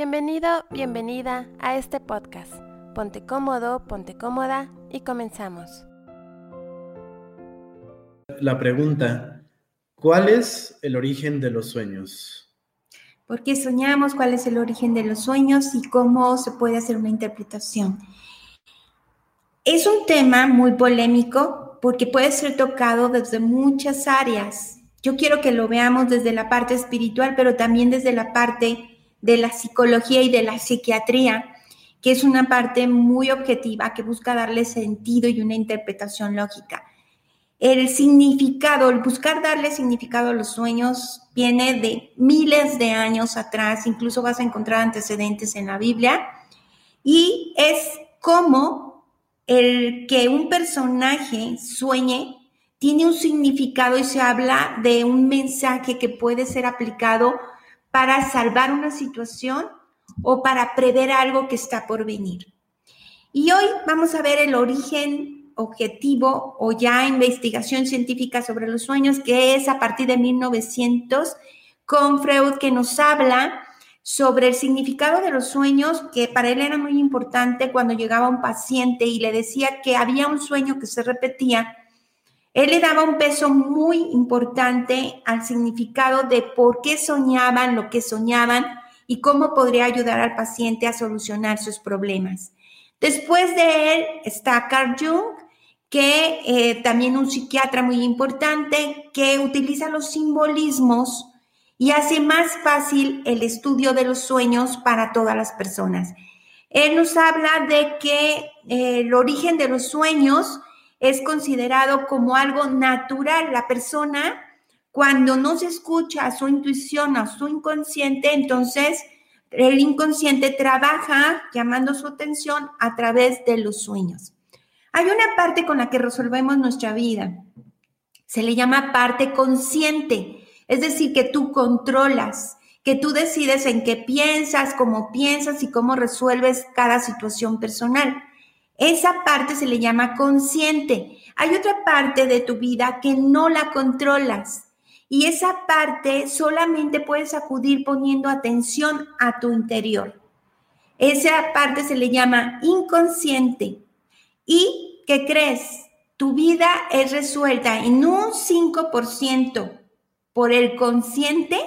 Bienvenido, bienvenida a este podcast. Ponte cómodo, ponte cómoda y comenzamos. La pregunta, ¿cuál es el origen de los sueños? ¿Por qué soñamos? ¿Cuál es el origen de los sueños y cómo se puede hacer una interpretación? Es un tema muy polémico porque puede ser tocado desde muchas áreas. Yo quiero que lo veamos desde la parte espiritual, pero también desde la parte de la psicología y de la psiquiatría, que es una parte muy objetiva que busca darle sentido y una interpretación lógica. El significado, el buscar darle significado a los sueños viene de miles de años atrás, incluso vas a encontrar antecedentes en la Biblia, y es como el que un personaje sueñe tiene un significado y se habla de un mensaje que puede ser aplicado para salvar una situación o para prever algo que está por venir. Y hoy vamos a ver el origen objetivo o ya investigación científica sobre los sueños, que es a partir de 1900 con Freud, que nos habla sobre el significado de los sueños, que para él era muy importante cuando llegaba un paciente y le decía que había un sueño que se repetía él le daba un peso muy importante al significado de por qué soñaban lo que soñaban y cómo podría ayudar al paciente a solucionar sus problemas. Después de él está Carl Jung, que eh, también un psiquiatra muy importante que utiliza los simbolismos y hace más fácil el estudio de los sueños para todas las personas. Él nos habla de que eh, el origen de los sueños es considerado como algo natural. La persona, cuando no se escucha a su intuición, a su inconsciente, entonces el inconsciente trabaja llamando su atención a través de los sueños. Hay una parte con la que resolvemos nuestra vida. Se le llama parte consciente, es decir, que tú controlas, que tú decides en qué piensas, cómo piensas y cómo resuelves cada situación personal. Esa parte se le llama consciente. Hay otra parte de tu vida que no la controlas. Y esa parte solamente puedes acudir poniendo atención a tu interior. Esa parte se le llama inconsciente. ¿Y qué crees? Tu vida es resuelta en un 5% por el consciente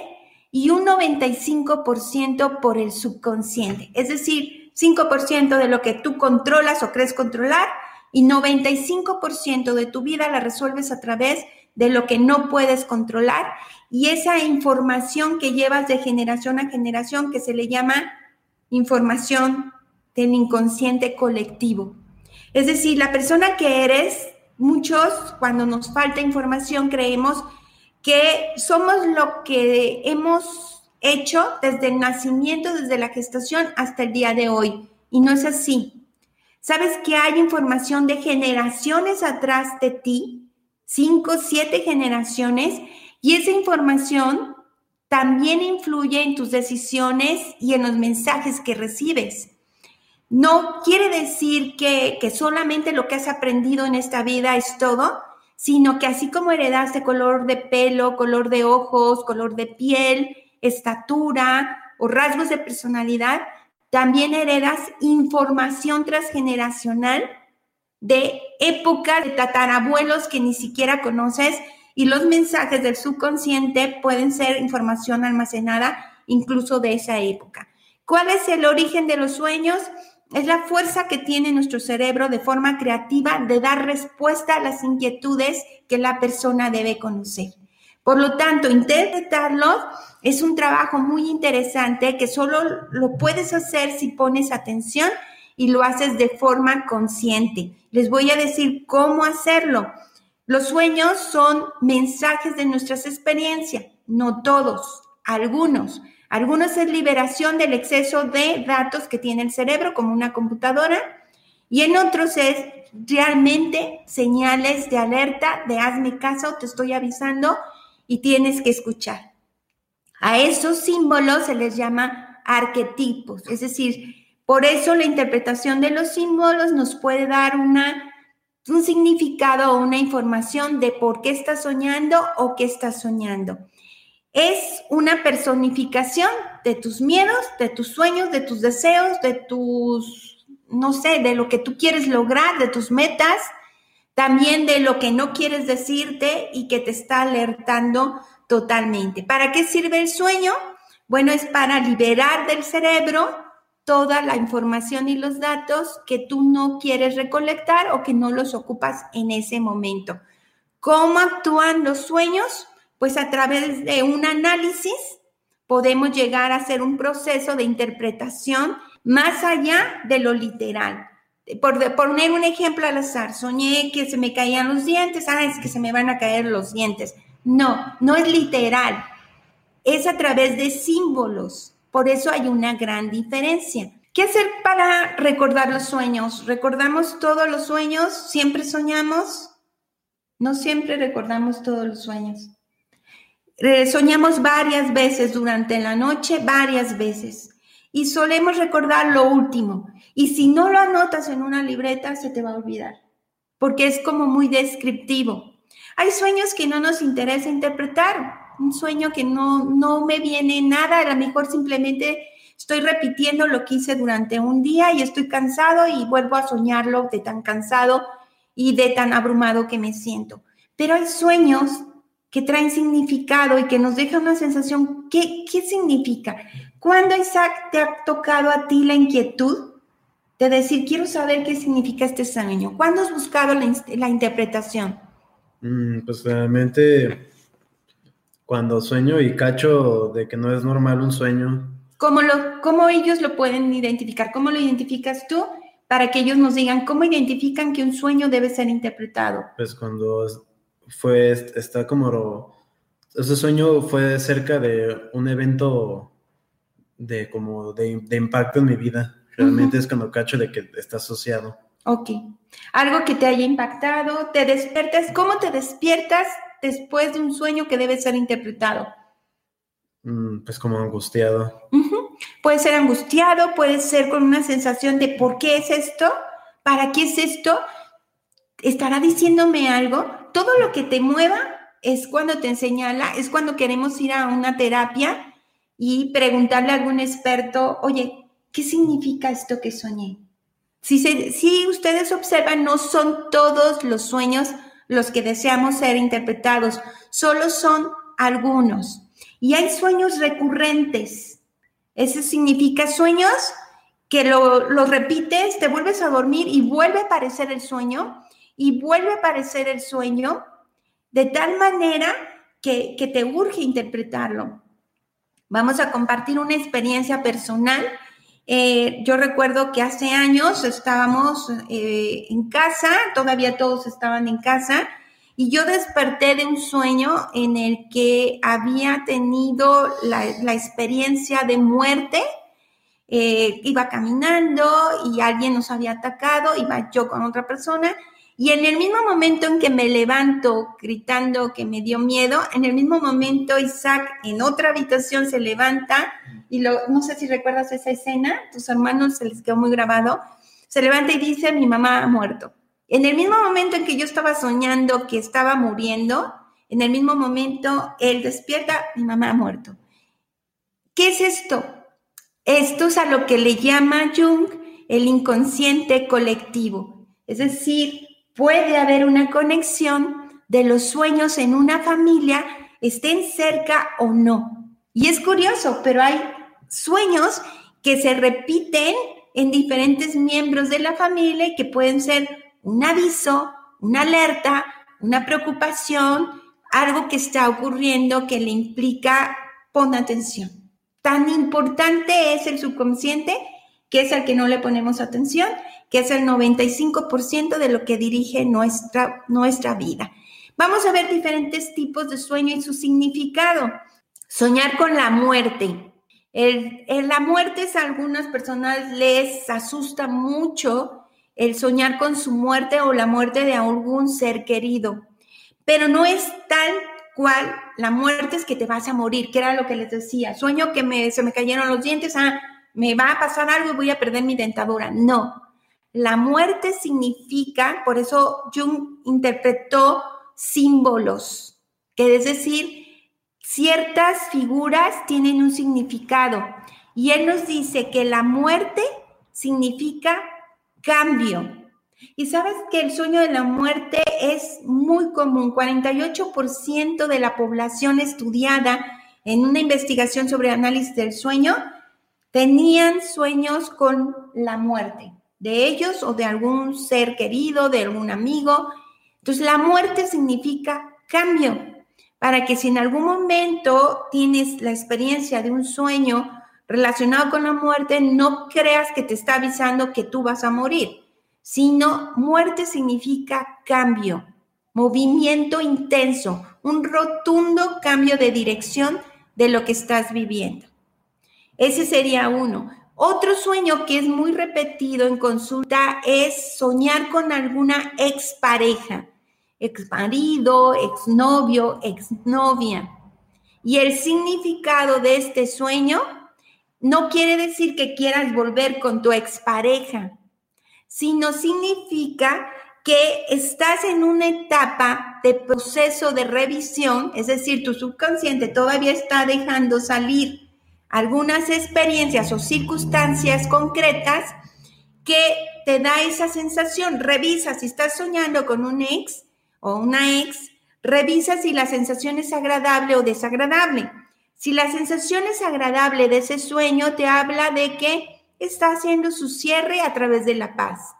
y un 95% por el subconsciente. Es decir, 5% de lo que tú controlas o crees controlar y 95% de tu vida la resuelves a través de lo que no puedes controlar y esa información que llevas de generación a generación que se le llama información del inconsciente colectivo. Es decir, la persona que eres, muchos cuando nos falta información creemos que somos lo que hemos hecho desde el nacimiento, desde la gestación hasta el día de hoy. Y no es así. ¿Sabes que hay información de generaciones atrás de ti? Cinco, siete generaciones. Y esa información también influye en tus decisiones y en los mensajes que recibes. No quiere decir que, que solamente lo que has aprendido en esta vida es todo, sino que así como heredaste color de pelo, color de ojos, color de piel, estatura o rasgos de personalidad, también heredas información transgeneracional de época de tatarabuelos que ni siquiera conoces y los mensajes del subconsciente pueden ser información almacenada incluso de esa época. ¿Cuál es el origen de los sueños? Es la fuerza que tiene nuestro cerebro de forma creativa de dar respuesta a las inquietudes que la persona debe conocer. Por lo tanto, interpretarlos es un trabajo muy interesante que solo lo puedes hacer si pones atención y lo haces de forma consciente. Les voy a decir cómo hacerlo. Los sueños son mensajes de nuestras experiencias, no todos, algunos. Algunos es liberación del exceso de datos que tiene el cerebro como una computadora y en otros es realmente señales de alerta, de hazme caso, te estoy avisando y tienes que escuchar. A esos símbolos se les llama arquetipos, es decir, por eso la interpretación de los símbolos nos puede dar una, un significado o una información de por qué estás soñando o qué estás soñando. es una personificación de tus miedos, de tus sueños, de tus deseos, de tus, no sé, de lo que tú quieres lograr, de tus metas, también de lo que no quieres decirte y que te está alertando totalmente. ¿Para qué sirve el sueño? Bueno, es para liberar del cerebro toda la información y los datos que tú no quieres recolectar o que no los ocupas en ese momento. ¿Cómo actúan los sueños? Pues a través de un análisis podemos llegar a hacer un proceso de interpretación más allá de lo literal. Por poner un ejemplo al azar, soñé que se me caían los dientes, ah, es que se me van a caer los dientes. No, no es literal, es a través de símbolos. Por eso hay una gran diferencia. ¿Qué hacer para recordar los sueños? ¿Recordamos todos los sueños? ¿Siempre soñamos? No siempre recordamos todos los sueños. Eh, soñamos varias veces durante la noche, varias veces. Y solemos recordar lo último. Y si no lo anotas en una libreta, se te va a olvidar. Porque es como muy descriptivo. Hay sueños que no nos interesa interpretar. Un sueño que no, no me viene nada. A lo mejor simplemente estoy repitiendo lo que hice durante un día y estoy cansado y vuelvo a soñarlo de tan cansado y de tan abrumado que me siento. Pero hay sueños que traen significado y que nos dejan una sensación. ¿Qué, qué significa? ¿Cuándo, Isaac, te ha tocado a ti la inquietud de decir, quiero saber qué significa este sueño? ¿Cuándo has buscado la, interpretación? Mm, pues realmente cuando sueño y cacho de que no es normal un sueño. ¿Cómo, lo, ¿Cómo ellos lo pueden identificar? ¿Cómo lo identificas tú? Para que ellos nos digan cómo identifican que un sueño debe ser interpretado. Pues cuando fue, está como, ese sueño fue cerca de un evento de como de, impacto en mi vida. Realmente es cuando cacho de que está asociado. Ok. Algo que te haya impactado, te despiertas. ¿Cómo te despiertas después de un sueño que debe ser interpretado? Mm, pues como angustiado. Puede ser angustiado, puede ser con una sensación de ¿por qué es esto? ¿Para qué es esto? ¿Estará diciéndome algo? Todo lo que te mueva es cuando te señala, es cuando queremos ir a una terapia y preguntarle a algún experto, oye, ¿qué significa esto que soñé? Si, si ustedes observan, no son todos los sueños los que deseamos ser interpretados, solo son algunos. Y hay sueños recurrentes. Eso significa sueños que lo, repites, te vuelves a dormir y vuelve a aparecer el sueño y vuelve a aparecer el sueño de tal manera que, te urge interpretarlo. Vamos a compartir una experiencia personal. Eh, yo recuerdo que hace años estábamos eh, en casa, todavía todos estaban en casa, y yo desperté de un sueño en el que había tenido la, experiencia de muerte. Eh, iba caminando y alguien nos había atacado, iba yo con otra persona y en el mismo momento en que me levanto gritando que me dio miedo, en el mismo momento Isaac en otra habitación se levanta y lo, no sé si recuerdas esa escena, tus hermanos se les quedó muy grabado, se levanta y dice, mi mamá ha muerto. En el mismo momento en que yo estaba soñando que estaba muriendo, en el mismo momento él despierta, mi mamá ha muerto. ¿Qué es esto? Esto es a lo que le llama Jung el inconsciente colectivo. Es decir, puede haber una conexión de los sueños en una familia, estén cerca o no. Y es curioso, pero hay sueños que se repiten en diferentes miembros de la familia y que pueden ser un aviso, una alerta, una preocupación, algo que está ocurriendo que le implica pon atención. Tan importante es el subconsciente que es el que no le ponemos atención que es el 95% de lo que dirige nuestra, nuestra vida. Vamos a ver diferentes tipos de sueño y su significado. Soñar con la muerte. El, la muerte a algunas personas les asusta mucho el soñar con su muerte o la muerte de algún ser querido, pero no es tal cual la muerte es que te vas a morir, que era lo que les decía. Sueño que me, se me cayeron los dientes, ah, me va a pasar algo y voy a perder mi dentadura. No, la muerte significa, por eso Jung interpretó símbolos, que es decir, ciertas figuras tienen un significado. Y él nos dice que la muerte significa cambio. Y sabes que el sueño de la muerte es muy común. 48% de la población estudiada en una investigación sobre análisis del sueño tenían sueños con la muerte de ellos o de algún ser querido, de algún amigo. Entonces la muerte significa cambio, para que si en algún momento tienes la experiencia de un sueño relacionado con la muerte, no creas que te está avisando que tú vas a morir, sino muerte significa cambio, movimiento intenso, un rotundo cambio de dirección de lo que estás viviendo. Ese sería uno. Otro sueño que es muy repetido en consulta es soñar con alguna expareja, ex marido, ex novio, ex novia. Y el significado de este sueño no quiere decir que quieras volver con tu expareja, sino significa que estás en una etapa de proceso de revisión, es decir, tu subconsciente todavía está dejando salir algunas experiencias o circunstancias concretas que te da esa sensación. Revisa si estás soñando con un ex o una ex, revisa si la sensación es agradable o desagradable. Si la sensación es agradable de ese sueño, te habla de que está haciendo su cierre a través de la paz.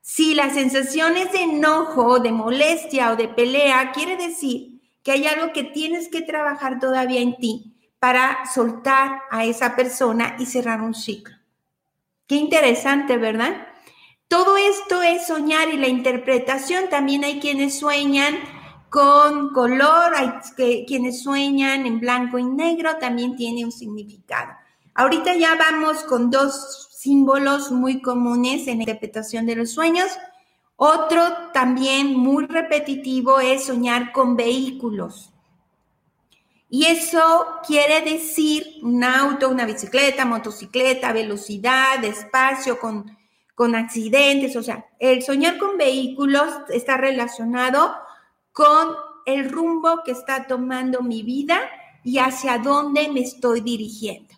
Si la sensación es de enojo, de molestia o de pelea, quiere decir que hay algo que tienes que trabajar todavía en ti para soltar a esa persona y cerrar un ciclo. Qué interesante, ¿verdad? Todo esto es soñar y la interpretación. También hay quienes sueñan con color, hay quienes sueñan en blanco y negro, también tiene un significado. Ahorita ya vamos con dos símbolos muy comunes en la interpretación de los sueños. Otro también muy repetitivo es soñar con vehículos. Y eso quiere decir un auto, una bicicleta, motocicleta, velocidad, espacio, con, con accidentes. O sea, el soñar con vehículos está relacionado con el rumbo que está tomando mi vida y hacia dónde me estoy dirigiendo.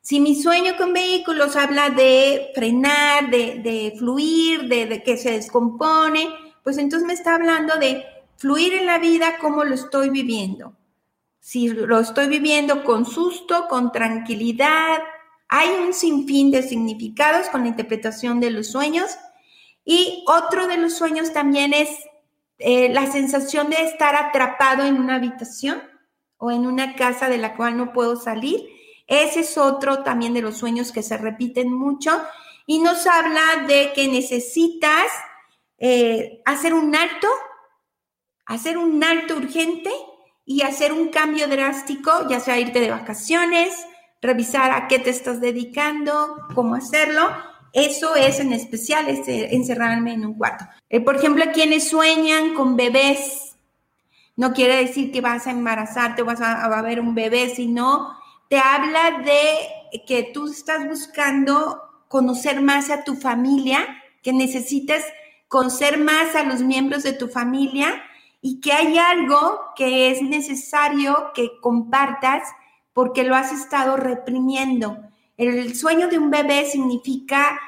Si mi sueño con vehículos habla de frenar, de, fluir, de, de, que se descompone, pues entonces me está hablando de fluir en la vida como lo estoy viviendo si lo estoy viviendo con susto, con tranquilidad. Hay un sinfín de significados con la interpretación de los sueños. Y otro de los sueños también es eh, la sensación de estar atrapado en una habitación o en una casa de la cual no puedo salir. Ese es otro también de los sueños que se repiten mucho y nos habla de que necesitas eh, hacer un alto, hacer un alto urgente y hacer un cambio drástico, ya sea irte de vacaciones, revisar a qué te estás dedicando, cómo hacerlo. Eso es en especial este, encerrarme en un cuarto. Eh, por ejemplo, quienes sueñan con bebés, no quiere decir que vas a embarazarte o vas a, a ver un bebé, sino te habla de que tú estás buscando conocer más a tu familia, que necesitas conocer más a los miembros de tu familia y que hay algo que es necesario que compartas porque lo has estado reprimiendo. El sueño de un bebé significa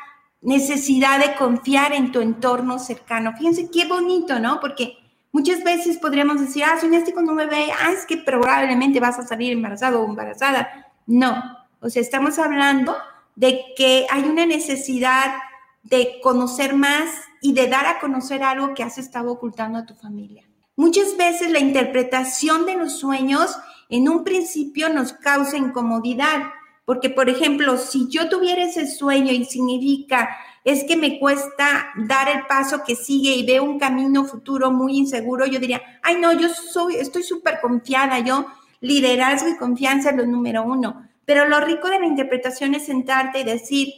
necesidad de confiar en tu entorno cercano. Fíjense qué bonito, ¿no? Porque muchas veces podríamos decir, ah, soñaste con un bebé, ah, es que probablemente vas a salir embarazado o embarazada. No, o sea, estamos hablando de que hay una necesidad de conocer más y de dar a conocer algo que has estado ocultando a tu familia. Muchas veces la interpretación de los sueños en un principio nos causa incomodidad, porque por ejemplo, si yo tuviera ese sueño y significa es que me cuesta dar el paso que sigue y veo un camino futuro muy inseguro, yo diría, ay no, yo soy, estoy súper confiada, yo liderazgo y confianza es lo número uno. Pero lo rico de la interpretación es sentarte y decir,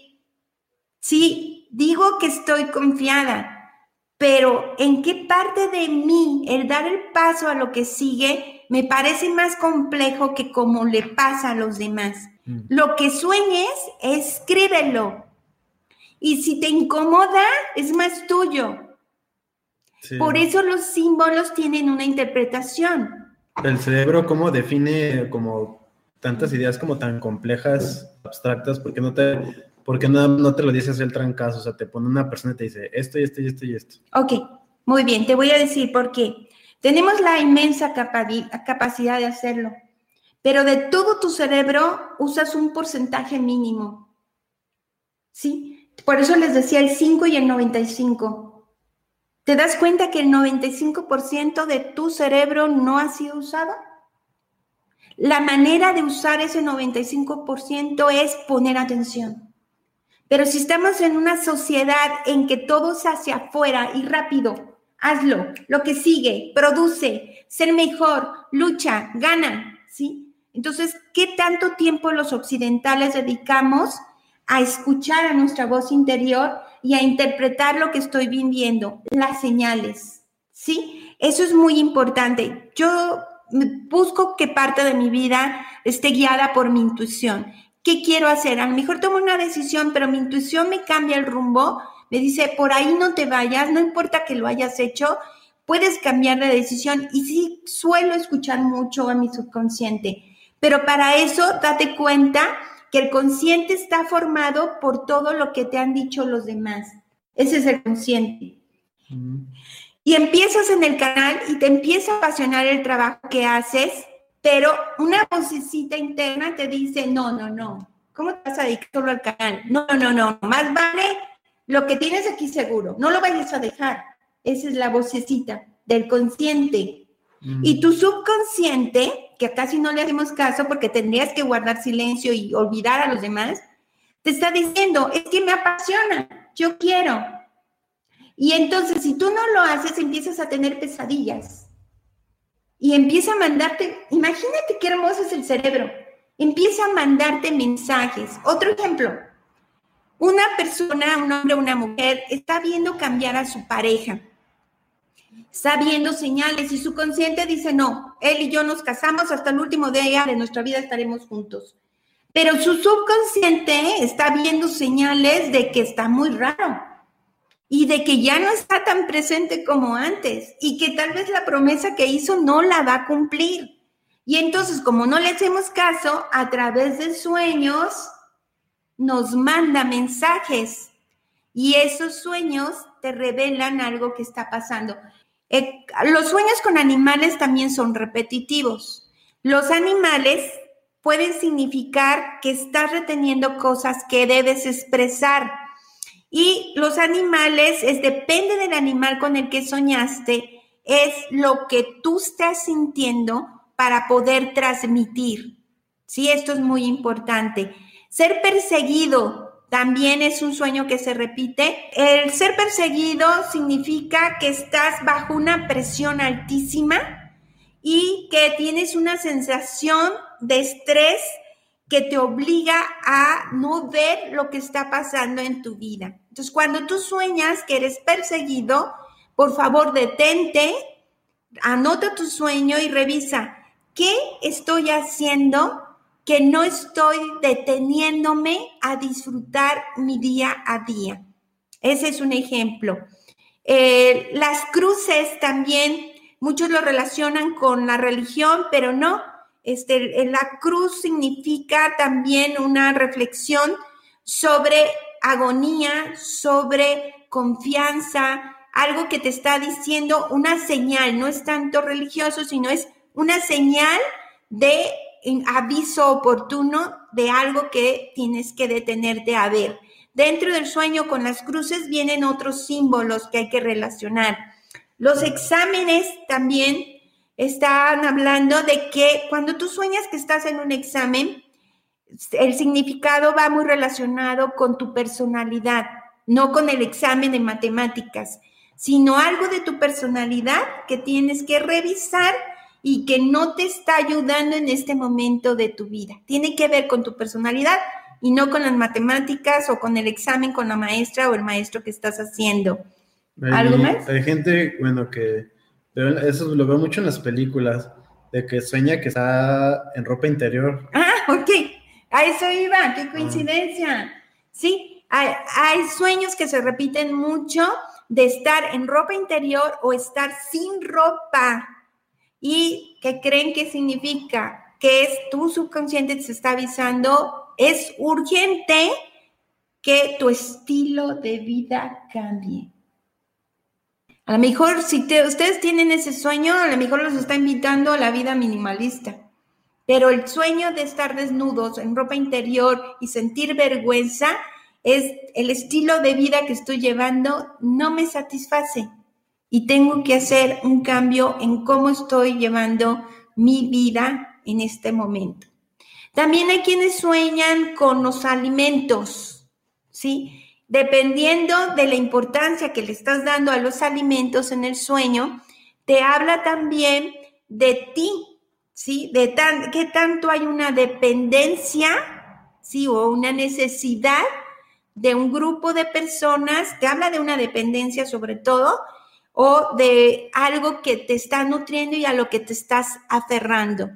sí, digo que estoy confiada, pero en qué parte de mí el dar el paso a lo que sigue me parece más complejo que como le pasa a los demás. Mm. Lo que sueñes, escríbelo. Y si te incomoda, es más tuyo. Por eso los símbolos tienen una interpretación. El cerebro, ¿cómo define como tantas ideas como tan complejas, abstractas? ¿Por qué no te, por no, no te lo dices el trancazo? O sea, te pone una persona y te dice esto y esto y esto y esto. Ok, muy bien, te voy a decir por qué. Tenemos la inmensa capacidad de hacerlo, pero de todo tu cerebro usas un porcentaje mínimo. ¿Sí? Por eso les decía el 5 y el 95. ¿Te das cuenta que el 95% de tu cerebro no ha sido usado? La manera de usar ese 95% es poner atención. Pero si estamos en una sociedad en que todo hacia afuera y rápido, hazlo, lo que sigue, produce, ser mejor, lucha, gana, ¿sí? Entonces, ¿qué tanto tiempo los occidentales dedicamos a escuchar a nuestra voz interior y a interpretar lo que estoy viviendo, las señales, ¿sí? Eso es muy importante. Yo busco que parte de mi vida esté guiada por mi intuición. ¿Qué quiero hacer? A lo mejor tomo una decisión, pero mi intuición me cambia el rumbo me dice, por ahí no te vayas, no importa que lo hayas hecho, puedes cambiar de decisión. Y sí, suelo escuchar mucho a mi subconsciente, pero para eso date cuenta que el consciente está formado por todo lo que te han dicho los demás. Ese es el consciente. Y empiezas en el canal y te empieza a apasionar el trabajo que haces, pero una vocecita interna te dice, no, no, no, ¿cómo te vas a dedicar solo al canal? No, no, no, más vale lo que tienes aquí seguro, no lo vayas a dejar. Esa es la vocecita del consciente. Mm. Y tu subconsciente, que casi no le hacemos caso porque tendrías que guardar silencio y olvidar a los demás, te está diciendo, es que me apasiona, yo quiero. Y entonces, si tú no lo haces, empiezas a tener pesadillas. Y empieza a mandarte, imagínate qué hermoso es el cerebro, empieza a mandarte mensajes. Otro ejemplo, una persona, un hombre una mujer, está viendo cambiar a su pareja. Está viendo señales y su consciente dice, no, él y yo nos casamos hasta el último día de nuestra vida estaremos juntos. Pero su subconsciente está viendo señales de que está muy raro y de que ya no está tan presente como antes y que tal vez la promesa que hizo no la va a cumplir. Y entonces, como no le hacemos caso, a través de sueños, nos manda mensajes y esos sueños te revelan algo que está pasando. Eh, los sueños con animales también son repetitivos. Los animales pueden significar que estás reteniendo cosas que debes expresar. Y los animales, es depende del animal con el que soñaste, es lo que tú estás sintiendo para poder transmitir. Sí, esto es muy importante. Ser perseguido también es un sueño que se repite. El ser perseguido significa que estás bajo una presión altísima y que tienes una sensación de estrés que te obliga a no ver lo que está pasando en tu vida. Entonces, cuando tú sueñas que eres perseguido, por favor, detente, anota tu sueño y revisa qué estoy haciendo que no estoy deteniéndome a disfrutar mi día a día. Ese es un ejemplo. Eh, las cruces también, muchos lo relacionan con la religión, pero no. Este, la cruz significa también una reflexión sobre agonía, sobre confianza, algo que te está diciendo una señal, no es tanto religioso, sino es una señal de aviso oportuno de algo que tienes que detenerte a ver. Dentro del sueño con las cruces vienen otros símbolos que hay que relacionar. Los exámenes también están hablando de que cuando tú sueñas que estás en un examen, el significado va muy relacionado con tu personalidad, no con el examen de matemáticas, sino algo de tu personalidad que tienes que revisar y que no te está ayudando en este momento de tu vida. Tiene que ver con tu personalidad y no con las matemáticas o con el examen con la maestra o el maestro que estás haciendo. ¿Algo más? Hay gente, bueno, que eso lo veo mucho en las películas, de que sueña que está en ropa interior. Ah, ok. A eso iba, qué coincidencia. Sí, hay, hay sueños que se repiten mucho de estar en ropa interior o estar sin ropa y que creen que significa que es tu subconsciente te está avisando, es urgente que tu estilo de vida cambie. A lo mejor si ustedes tienen ese sueño, a lo mejor los está invitando a la vida minimalista. Pero el sueño de estar desnudos en ropa interior y sentir vergüenza es el estilo de vida que estoy llevando, no me satisface. Y tengo que hacer un cambio en cómo estoy llevando mi vida en este momento. También hay quienes sueñan con los alimentos, ¿sí? Dependiendo de la importancia que le estás dando a los alimentos en el sueño, te habla también de ti, ¿sí? De tan, qué tanto hay una dependencia, ¿sí? O una necesidad de un grupo de personas, te habla de una dependencia sobre todo, o de algo que te está nutriendo y a lo que te estás aferrando.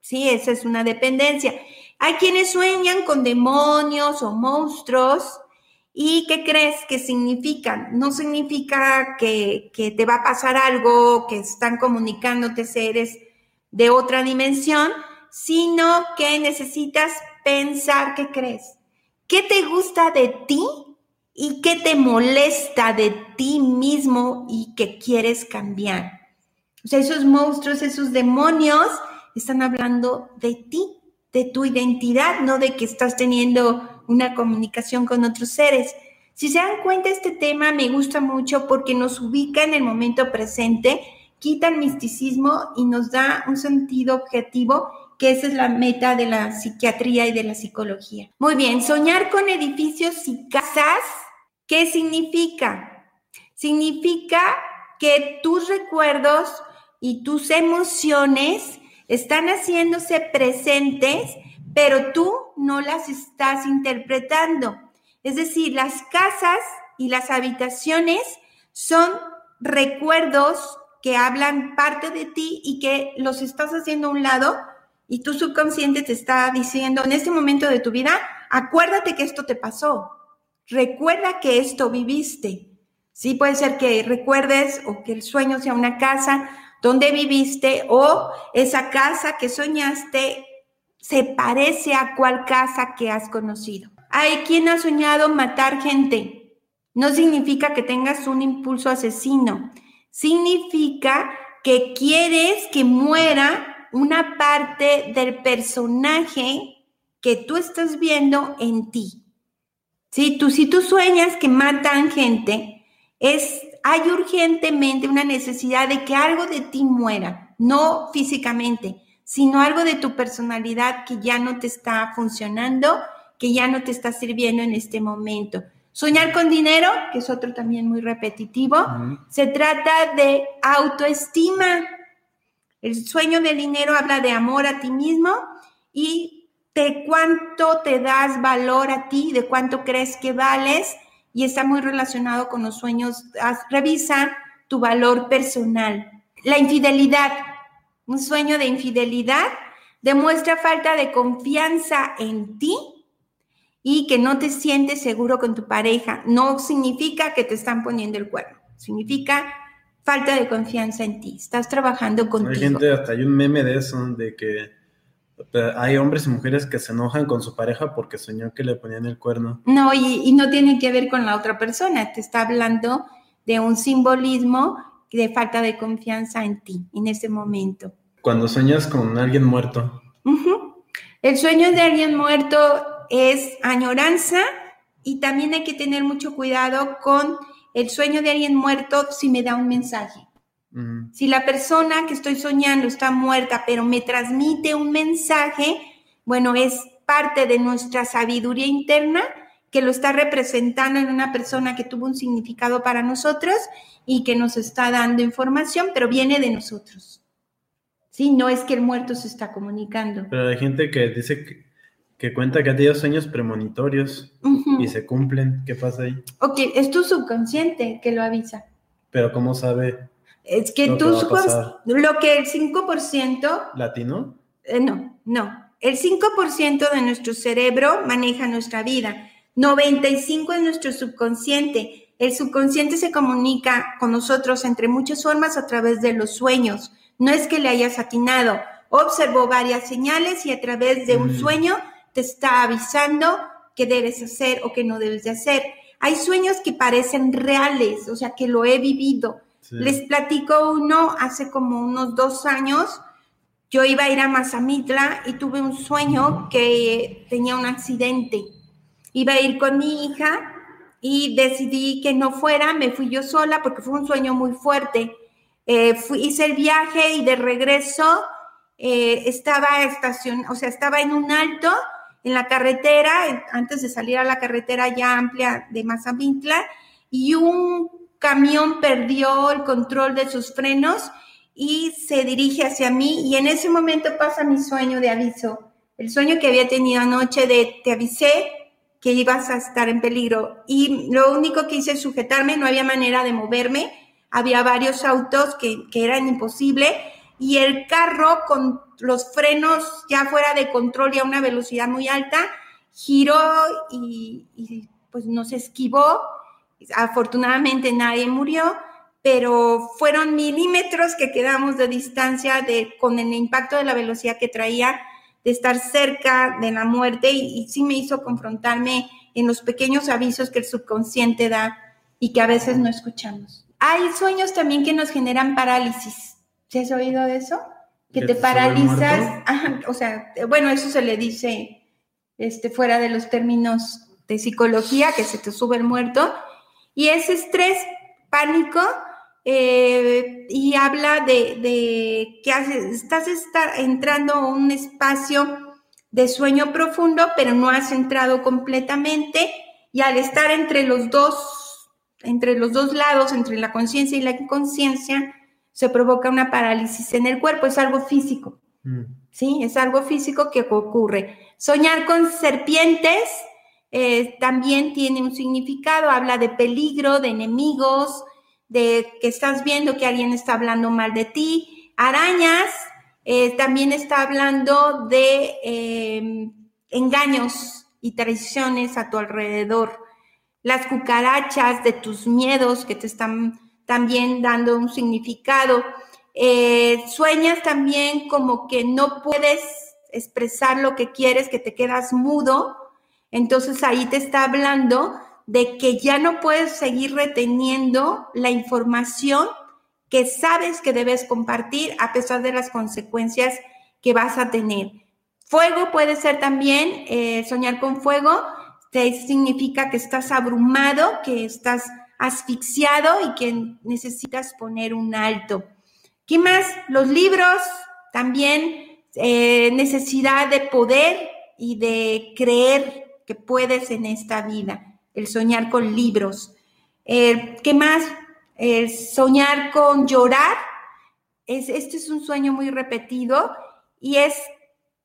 Sí, esa es una dependencia. Hay quienes sueñan con demonios o monstruos. ¿Y qué crees que significan? No significa que, que te va a pasar algo, que están comunicándote seres de otra dimensión, sino que necesitas pensar qué crees. ¿Qué te gusta de ti y qué te molesta de ti mismo y que quieres cambiar? O sea, esos monstruos, esos demonios están hablando de ti, de tu identidad, no de que estás teniendo una comunicación con otros seres. Si se dan cuenta, este tema me gusta mucho porque nos ubica en el momento presente quita el misticismo y nos da un sentido objetivo, que esa es la meta de la psiquiatría y de la psicología. Muy bien, soñar con edificios y casas, ¿qué significa? Significa que tus recuerdos y tus emociones están haciéndose presentes, pero tú no las estás interpretando. Es decir, las casas y las habitaciones son recuerdos que hablan parte de ti y que los estás haciendo a un lado y tu subconsciente te está diciendo en este momento de tu vida, acuérdate que esto te pasó, recuerda que esto viviste. Sí, puede ser que recuerdes o que el sueño sea una casa donde viviste o esa casa que soñaste se parece a cual casa que has conocido. Hay quien ha soñado matar gente. No significa que tengas un impulso asesino significa que quieres que muera una parte del personaje que tú estás viendo en ti. Si tú, si tú sueñas que matan gente, es, hay urgentemente una necesidad de que algo de ti muera, no físicamente, sino algo de tu personalidad que ya no te está funcionando, que ya no te está sirviendo en este momento. Soñar con dinero, que es otro también muy repetitivo, se trata de autoestima. El sueño del dinero habla de amor a ti mismo y de cuánto te das valor a ti, de cuánto crees que vales y está muy relacionado con los sueños. Revisa tu valor personal. La infidelidad, un sueño de infidelidad demuestra falta de confianza en ti y que no te sientes seguro con tu pareja, no significa que te están poniendo el cuerno, significa falta de confianza en ti, estás trabajando contigo. Hay gente, hasta hay un meme de eso, de que hay hombres y mujeres que se enojan con su pareja porque soñó que le ponían el cuerno. No, y, y no tiene que ver con la otra persona, te está hablando de un simbolismo de falta de confianza en ti en ese momento. Cuando sueñas con alguien muerto. El sueño de alguien muerto es añoranza y también hay que tener mucho cuidado con el sueño de alguien muerto si me da un mensaje. Si la persona que estoy soñando está muerta, pero me transmite un mensaje, bueno, es parte de nuestra sabiduría interna que lo está representando en una persona que tuvo un significado para nosotros y que nos está dando información, pero viene de nosotros. Sí, no es que el muerto se está comunicando. Pero hay gente que dice que, que cuenta que ha tenido sueños premonitorios y se cumplen. ¿Qué pasa ahí? Ok, es tu subconsciente que lo avisa. Pero ¿cómo sabe? Es que tú, lo que el 5%... ¿Latino? Eh, no, no. El 5% de nuestro cerebro maneja nuestra vida. 95% es nuestro subconsciente. El subconsciente se comunica con nosotros entre muchas formas a través de los sueños. No es que le hayas atinado, observó varias señales y a través de un Mm. sueño te está avisando qué debes hacer o qué no debes de hacer. Hay sueños que parecen reales, o sea, que lo he vivido. Sí. Les platico uno hace como unos dos años. Yo iba a ir a Mazamitla y tuve un sueño que tenía un accidente. Iba a ir con mi hija y decidí que no fuera, me fui yo sola porque fue un sueño muy fuerte. Eh, fui- hice el viaje y de regreso eh, estaba estacion, o sea, estaba en un alto en la carretera, antes de salir a la carretera ya amplia de Mazamitla, y un camión perdió el control de sus frenos y se dirige hacia mí y en ese momento pasa mi sueño de aviso, el sueño que había tenido anoche de te avisé que ibas a estar en peligro. Y lo único que hice es sujetarme, no había manera de moverme, había varios autos que, que eran imposible. Y el carro con los frenos ya fuera de control y a una velocidad muy alta giró y, y, pues nos esquivó. Afortunadamente nadie murió, pero fueron milímetros que quedamos de distancia de, con el impacto de la velocidad que traía, de estar cerca de la muerte y, y sí me hizo confrontarme en los pequeños avisos que el subconsciente da y que a veces no escuchamos. Hay sueños también que nos generan parálisis. ¿Se has oído de eso? Que ¿Que te paralizas. Ajá, o sea, bueno, eso se le dice este, fuera de los términos de psicología, que se te sube el muerto. Y es estrés, pánico, eh, y habla de, de que haces, estás estar entrando a un espacio de sueño profundo, pero no has entrado completamente, y al estar entre los dos, entre los dos lados, entre la conciencia y la inconsciencia, se provoca una parálisis en el cuerpo, es algo físico. Mm. ¿sí? Es algo físico que ocurre. Soñar con serpientes eh, también tiene un significado, habla de peligro, de enemigos, de que estás viendo que alguien está hablando mal de ti. Arañas eh, también está hablando de eh, engaños y traiciones a tu alrededor. Las cucarachas de tus miedos que te están también dando un significado. Eh, sueñas también como que no puedes expresar lo que quieres, que te quedas mudo. Entonces ahí te está hablando de que ya no puedes seguir reteniendo la información que sabes que debes compartir a pesar de las consecuencias que vas a tener. Fuego puede ser también, eh, soñar con fuego, te significa que estás abrumado, que estás asfixiado y que necesitas poner un alto. ¿Qué más? Los libros, también eh, necesidad de poder y de creer que puedes en esta vida, el soñar con libros. Eh, ¿Qué más? Soñar con llorar. Es, este es un sueño muy repetido y es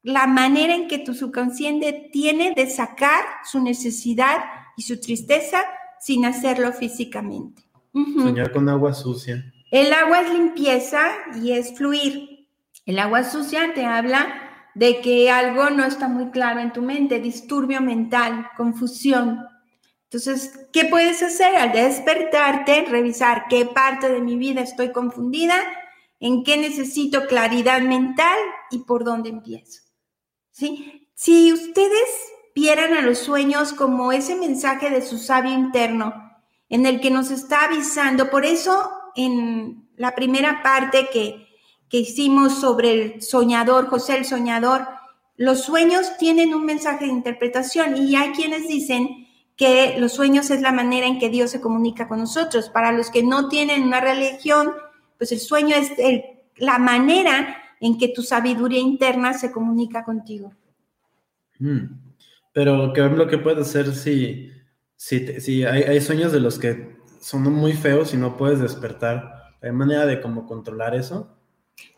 la manera en que tu subconsciente tiene de sacar su necesidad y su tristeza sin hacerlo físicamente. Soñar con agua sucia. El agua es limpieza y es fluir. El agua sucia te habla de que algo no está muy claro en tu mente, disturbio mental, confusión. Entonces, ¿qué puedes hacer? Al despertarte, revisar qué parte de mi vida estoy confundida, en qué necesito claridad mental y por dónde empiezo. ¿Sí? Si ustedes vieran a los sueños como ese mensaje de su sabio interno, en el que nos está avisando, por eso en la primera parte que, que hicimos sobre el soñador, José el soñador, los sueños tienen un mensaje de interpretación y hay quienes dicen que los sueños es la manera en que Dios se comunica con nosotros. Para los que no tienen una religión, pues el sueño es el- la manera en que tu sabiduría interna se comunica contigo. Mm. Pero, ¿qué es lo que puedes hacer si, si, si hay, hay sueños de los que son muy feos y no puedes despertar? ¿Hay manera de cómo controlar eso?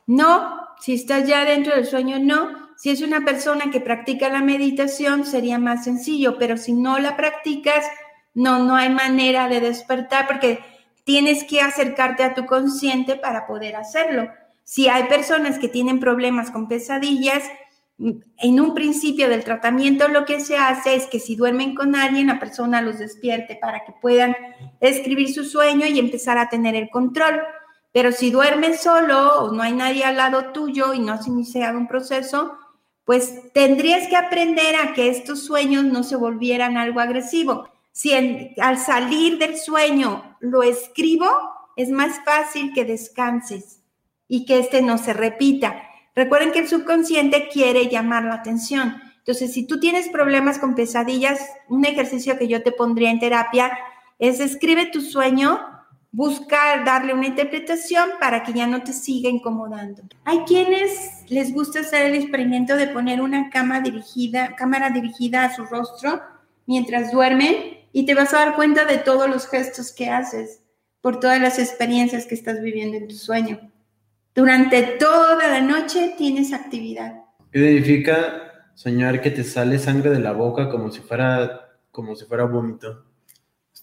No, si estás ya dentro del sueño, no. Si es una persona que practica la meditación, sería más sencillo, pero si no la practicas, no, no hay manera de despertar porque tienes que acercarte a tu consciente para poder hacerlo. Si hay personas que tienen problemas con pesadillas, mm, en un principio del tratamiento lo que se hace es que si duermen con alguien, la persona los despierte para que puedan escribir su sueño y empezar a tener el control. Pero si duermes solo o no hay nadie al lado tuyo y no has iniciado un proceso, pues tendrías que aprender a que estos sueños no se volvieran algo agresivo. Si al salir del sueño lo escribo, es más fácil que descanses y que este no se repita. Recuerden que el subconsciente quiere llamar la atención. Entonces, si tú tienes problemas con pesadillas, un ejercicio que yo te pondría en terapia es escribe tu sueño, buscar darle una interpretación para que ya no te siga incomodando. Hay quienes les gusta hacer el experimento de poner una cámara dirigida, cámara dirigida a su rostro mientras duermen y te vas a dar cuenta de todos los gestos que haces por todas las experiencias que estás viviendo en tu sueño. Durante toda la noche tienes actividad. Identifica soñar que te sale sangre de la boca como si fuera, como si fuera vómito.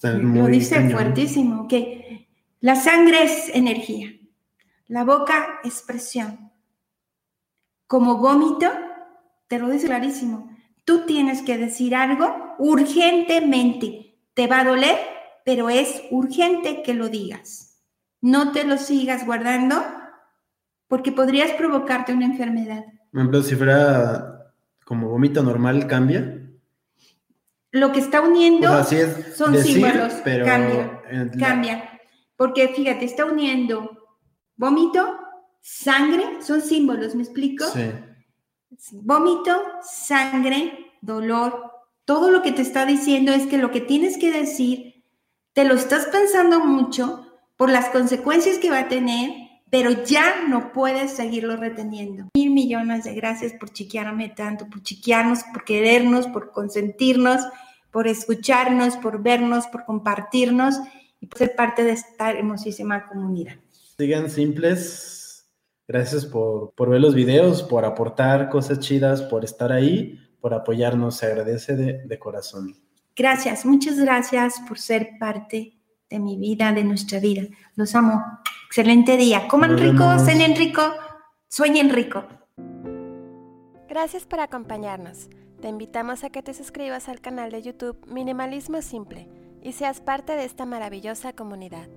Lo dice fuertísimo, que la sangre es energía, la boca es presión. Como vómito, te lo dice clarísimo, tú tienes que decir algo urgentemente. Te va a doler, pero es urgente que lo digas. No te lo sigas guardando porque podrías provocarte una enfermedad. Por ejemplo, si fuera como vómito normal, ¿cambia? Lo que está uniendo son símbolos, pero cambia, cambia. Porque fíjate, está uniendo vómito, sangre, son símbolos, ¿me explico? Sí. Vómito, sangre, dolor. Todo lo que te está diciendo es que lo que tienes que decir, te lo estás pensando mucho por las consecuencias que va a tener, pero ya no puedes seguirlo reteniendo. Mil millones de gracias por chiquearme tanto, por chiquearnos, por querernos, por consentirnos, por escucharnos, por vernos, por compartirnos y por ser parte de esta hermosísima comunidad. Sigan simples. Gracias por, por ver los videos, por aportar cosas chidas, por estar ahí, por apoyarnos. Se agradece de, de corazón. Gracias, muchas gracias por ser parte de mi vida, de nuestra vida. Los amo. Excelente día. Coman rico, cenen rico, sueñen rico. Gracias por acompañarnos. Te invitamos a que te suscribas al canal de YouTube Minimalismo Simple y seas parte de esta maravillosa comunidad.